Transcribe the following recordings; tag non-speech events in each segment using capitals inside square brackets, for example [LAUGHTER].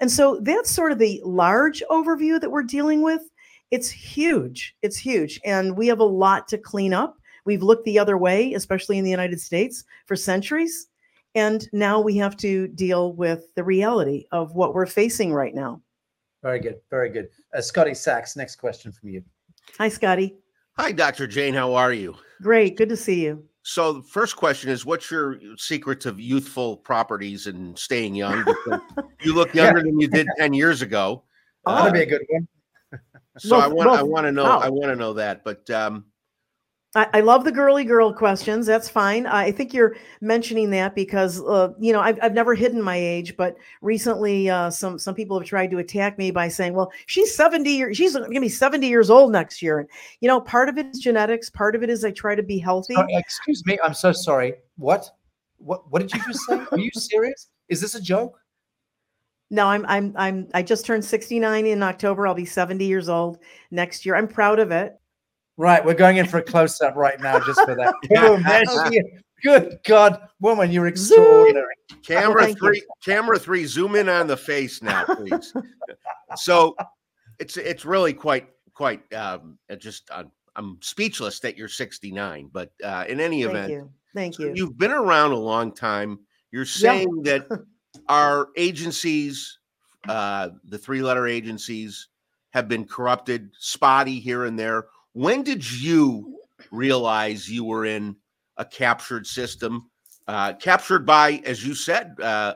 And so that's sort of the large overview that we're dealing with. It's huge. It's huge. And we have a lot to clean up. We've looked the other way, especially in the United States, for centuries. And now we have to deal with the reality of what we're facing right now. Very good. Very good. Uh, Scotty Saks, next question from you. Hi, Scotty. Hi, Dr. Jane. How are you? Great. Good to see you. So, the first question is What's your secrets of youthful properties and staying young? You look [LAUGHS] younger than you did 10 years ago. Oh, that'd be a good one. So I want I want to know I want to know that. But um, I, I, love the girly girl questions. That's fine. I think you're mentioning that because uh, you know I've, I've never hidden my age, but recently uh, some some people have tried to attack me by saying, "Well, she's 70 years. She's going to be 70 years old next year." And you know, part of it is genetics. Part of it is I try to be healthy. excuse me. I'm so sorry. What? What? What did you just say? Are you serious? Is this a joke? No, I'm I'm I'm I just turned 69 in October. I'll be 70 years old next year. I'm proud of it. Right, we're going in for a close up right now just for that. [LAUGHS] Boom, Good God, woman, you're extraordinary. Camera well, three, you. camera three, zoom in on the face now, please. so it's it's really quite quite um, just uh, I'm speechless that you're 69. But uh, in any Thank event, you. Thank so you. You've been around a long time. You're saying yeah. that [LAUGHS] our agencies, uh, the three letter agencies, have been corrupted, spotty here and there when did you realize you were in a captured system, uh, captured by, as you said, uh,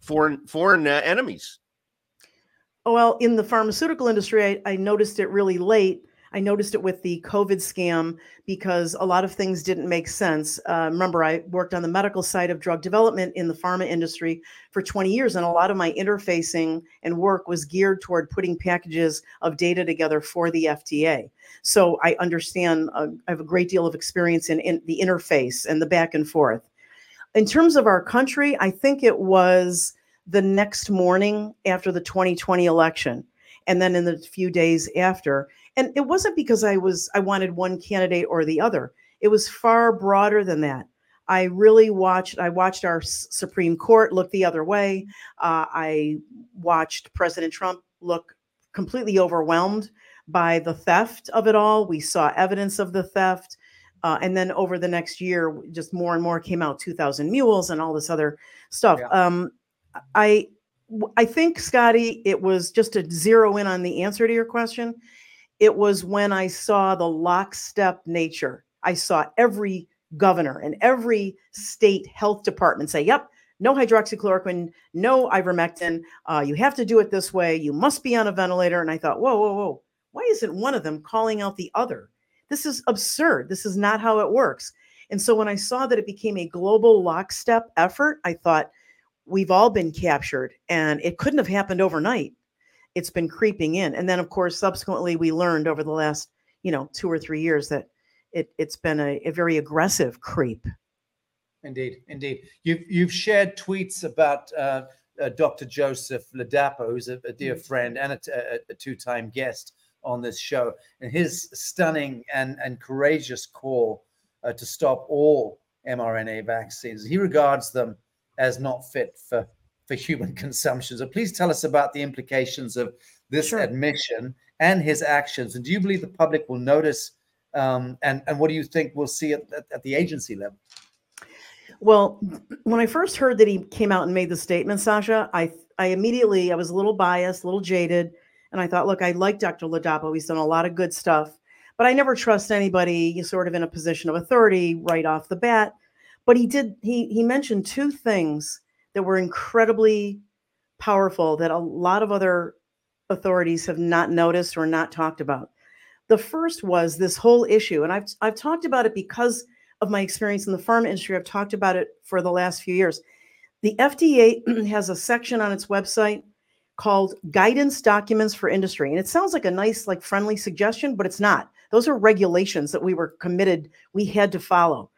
foreign foreign uh, enemies? Well, in the pharmaceutical industry, I, I noticed it really late I noticed it with the COVID scam because a lot of things didn't make sense. Uh, remember, I worked on the medical side of drug development in the pharma industry for 20 years, and a lot of my interfacing and work was geared toward putting packages of data together for the FDA. So I understand, uh, I have a great deal of experience in, in the interface and the back and forth. In terms of our country, I think it was the next morning after the 2020 election and then in the few days after and it wasn't because i was i wanted one candidate or the other. It was far broader than that. I really watched i watched our supreme court look the other way. Uh, i watched president trump look completely overwhelmed by the theft of it all. We saw evidence of the theft. Uh, and then over the next year just more and more came out 2000 mules and all this other stuff. Yeah. um, i i think scotty it was just to zero in on the answer to your question it was when I saw the lockstep nature. I saw every governor and every state health department say, yep, no hydroxychloroquine, no ivermectin. Uh, you have to do it this way. You must be on a ventilator. And I thought, whoa, whoa, whoa. Why isn't one of them calling out the other? This is absurd. This is not how it works. And so when I saw that it became a global lockstep effort, I thought, we've all been captured and it couldn't have happened overnight it's been creeping in. And then, of course, subsequently, we learned over the last, you know, two or three years that it, it's been a, a very aggressive creep. Indeed, indeed. You've you've shared tweets about uh, uh, Dr. Joseph Ladapo, who's a, a dear friend and a, a, a, two-time guest on this show, and his stunning and and courageous call uh, to stop all mRNA vaccines. He regards them as not fit for for human [LAUGHS] consumption. So please tell us about the implications of this sure. admission and his actions. And do you believe the public will notice? Um, and and what do you think we'll see at, at, at the agency level? Well, when I first heard that he came out and made the statement, Sasha, I I immediately I was a little biased, a little jaded, and I thought, look, I like Dr. Ladapo. He's done a lot of good stuff, but I never trust anybody sort of in a position of authority right off the bat. But he did he he mentioned two things that were incredibly powerful that a lot of other authorities have not noticed or not talked about. The first was this whole issue, and I've I've talked about it because of my experience in the pharma industry. I've talked about it for the last few years. The FDA [CLEARS THROAT] has a section on its website called guidance documents for industry. And it sounds like a nice, like friendly suggestion, but it's not. Those are regulations that we were committed, we had to follow.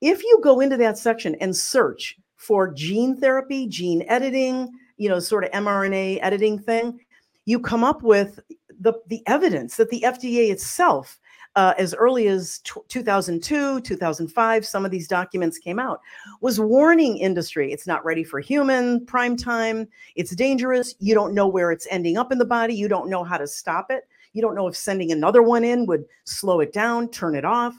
If you go into that section and search for gene therapy, gene editing, you know, sort of mRNA editing thing, you come up with the, the evidence that the FDA itself uh, as early as t- 2002, 2005, some of these documents came out, was warning industry it's not ready for human prime time, it's dangerous, you don't know where it's ending up in the body, you don't know how to stop it, you don't know if sending another one in would slow it down, turn it off.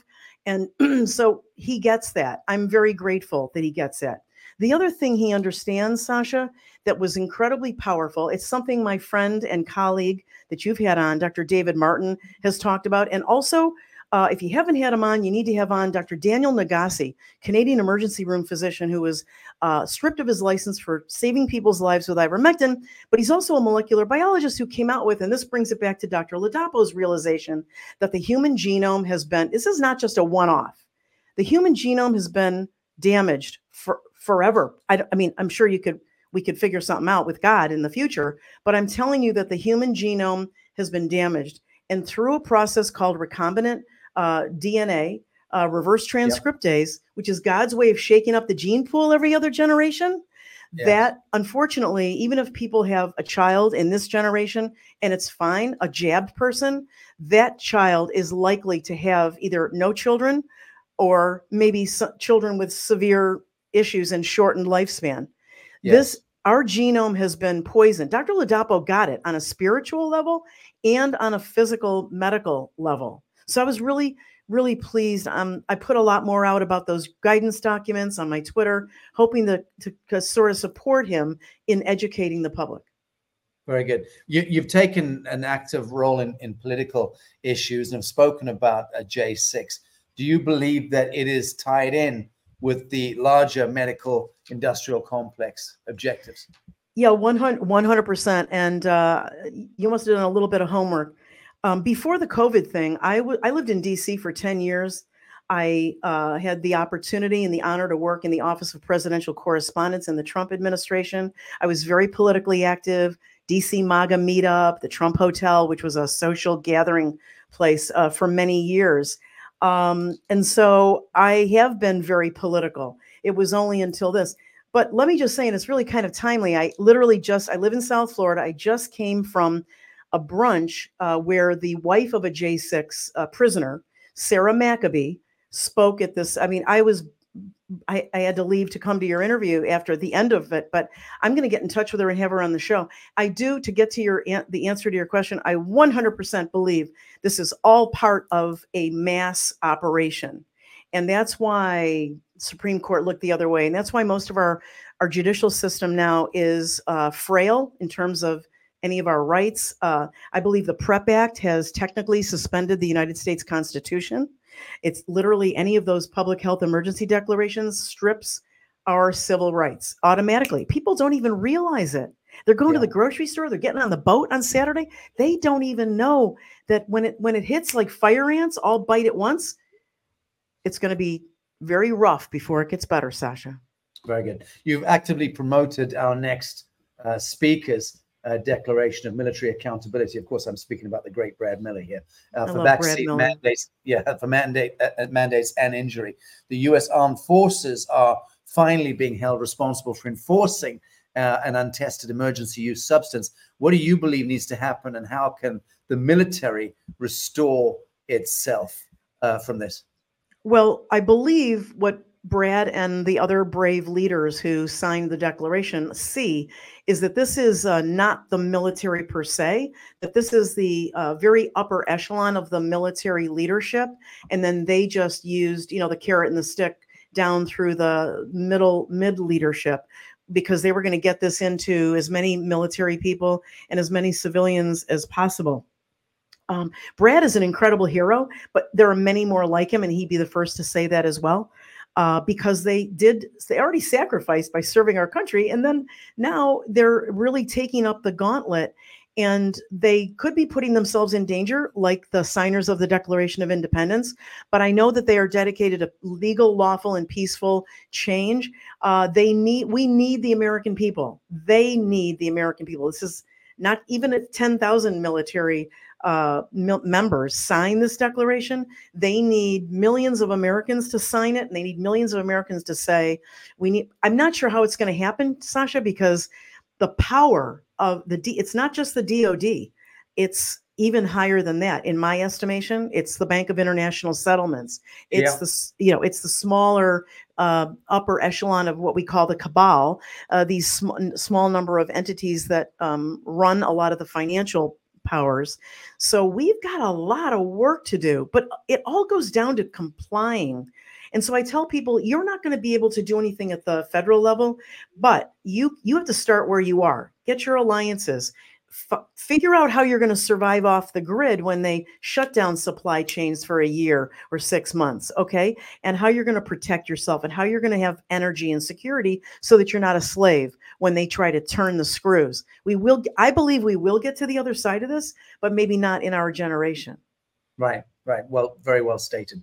And [CLEARS THROAT] so he gets that. I'm very grateful that he gets that. The other thing he understands, Sasha, that was incredibly powerful, it's something my friend and colleague that you've had on, Dr. David Martin, has talked about. And also, uh, if you haven't had him on, you need to have on Dr. Daniel Nagase, Canadian emergency room physician who was uh, stripped of his license for saving people's lives with ivermectin, but he's also a molecular biologist who came out with, and this brings it back to Dr. Ladapo's realization that the human genome has been, this is not just a one off. The human genome has been damaged for forever. I, I mean, I'm sure you could, we could figure something out with God in the future, but I'm telling you that the human genome has been damaged. And through a process called recombinant uh, DNA, uh, reverse transcriptase, yep. which is God's way of shaking up the gene pool every other generation. Yes. That unfortunately, even if people have a child in this generation and it's fine, a jabbed person, that child is likely to have either no children or maybe so- children with severe issues and shortened lifespan. Yes. This our genome has been poisoned. Dr. Ladapo got it on a spiritual level and on a physical medical level. So I was really, really pleased. Um, I put a lot more out about those guidance documents on my Twitter, hoping to, to, to sort of support him in educating the public. Very good. You, have taken an active role in, in political issues and have spoken about a J6. Do you believe that it is tied in with the larger medical industrial complex objectives? Yeah, 100 percent. And uh, you must have done a little bit of homework. Um, before the COVID thing, I, w- I lived in DC for 10 years. I uh, had the opportunity and the honor to work in the Office of Presidential Correspondence in the Trump administration. I was very politically active. DC MAGA meetup, the Trump Hotel, which was a social gathering place uh, for many years. Um, and so I have been very political. It was only until this. But let me just say, and it's really kind of timely. I literally just, I live in South Florida. I just came from a brunch uh, where the wife of a J6 uh, prisoner, Sarah Maccabee, spoke at this. I mean, I was, I, I, had to leave to come to your interview after the end of it, but I'm going to get in touch with her and have her on the show. I do, to get to your the answer to your question, I 100% believe this is all part of a mass operation. And that's why Supreme Court looked the other way. And that's why most of our, our judicial system now is uh, frail in terms of any of our rights. Uh, I believe the PREP Act has technically suspended the United States Constitution. It's literally any of those public health emergency declarations strips our civil rights automatically. People don't even realize it. They're going yeah. to the grocery store, they're getting on the boat on Saturday. They don't even know that when it when it hits like fire ants all bite at once, it's going to be very rough before it gets better, Sasha. Very good. You've actively promoted our next uh, speakers uh, declaration of military accountability. Of course, I'm speaking about the great Brad Miller here uh, for vaccine mandates. Yeah, [LAUGHS] for mandate uh, uh, mandates and injury. The U.S. Armed Forces are finally being held responsible for enforcing uh, an untested emergency use substance. What do you believe needs to happen, and how can the military restore itself uh, from this? Well, I believe what Brad and the other brave leaders who signed the declaration see is that this is uh, not the military per se, that this is the uh, very upper echelon of the military leadership. And then they just used, you know, the carrot and the stick down through the middle mid leadership because they were going to get this into as many military people and as many civilians as possible. Um, Brad is an incredible hero, but there are many more like him, and he'd be the first to say that as well uh, because they did they already sacrificed by serving our country and then now they're really taking up the gauntlet and they could be putting themselves in danger like the signers of the declaration of independence but i know that they are dedicated to legal lawful and peaceful change. Uh, they need we need the american people. They need the american people. This is not even at 10,000 military uh, members sign this declaration, they need millions of Americans to sign it, and they need millions of Americans to say, "We need." I'm not sure how it's going to happen, Sasha, because the power of the D. It's not just the DoD; it's even higher than that. In my estimation it's the bank of international settlements. It's Yeah. the you know it's the smaller uh, upper echelon of what we call the cabal uh, these sm- small number of entities that um, run a lot of the financial powers. So we've got a lot of work to do but it all goes down to complying. And so i tell people you're not going to be able to do anything at the federal level but you you have to start where you are. Get your alliances f- figure out how you're going to survive off the grid when they shut down supply chains for a year or six months okay and how you're going to protect yourself and how you're going to have energy and security so that you're not a slave when they try to turn the screws we will i believe we will get to the other side of this but maybe not in our generation Right, right. Well, very well stated.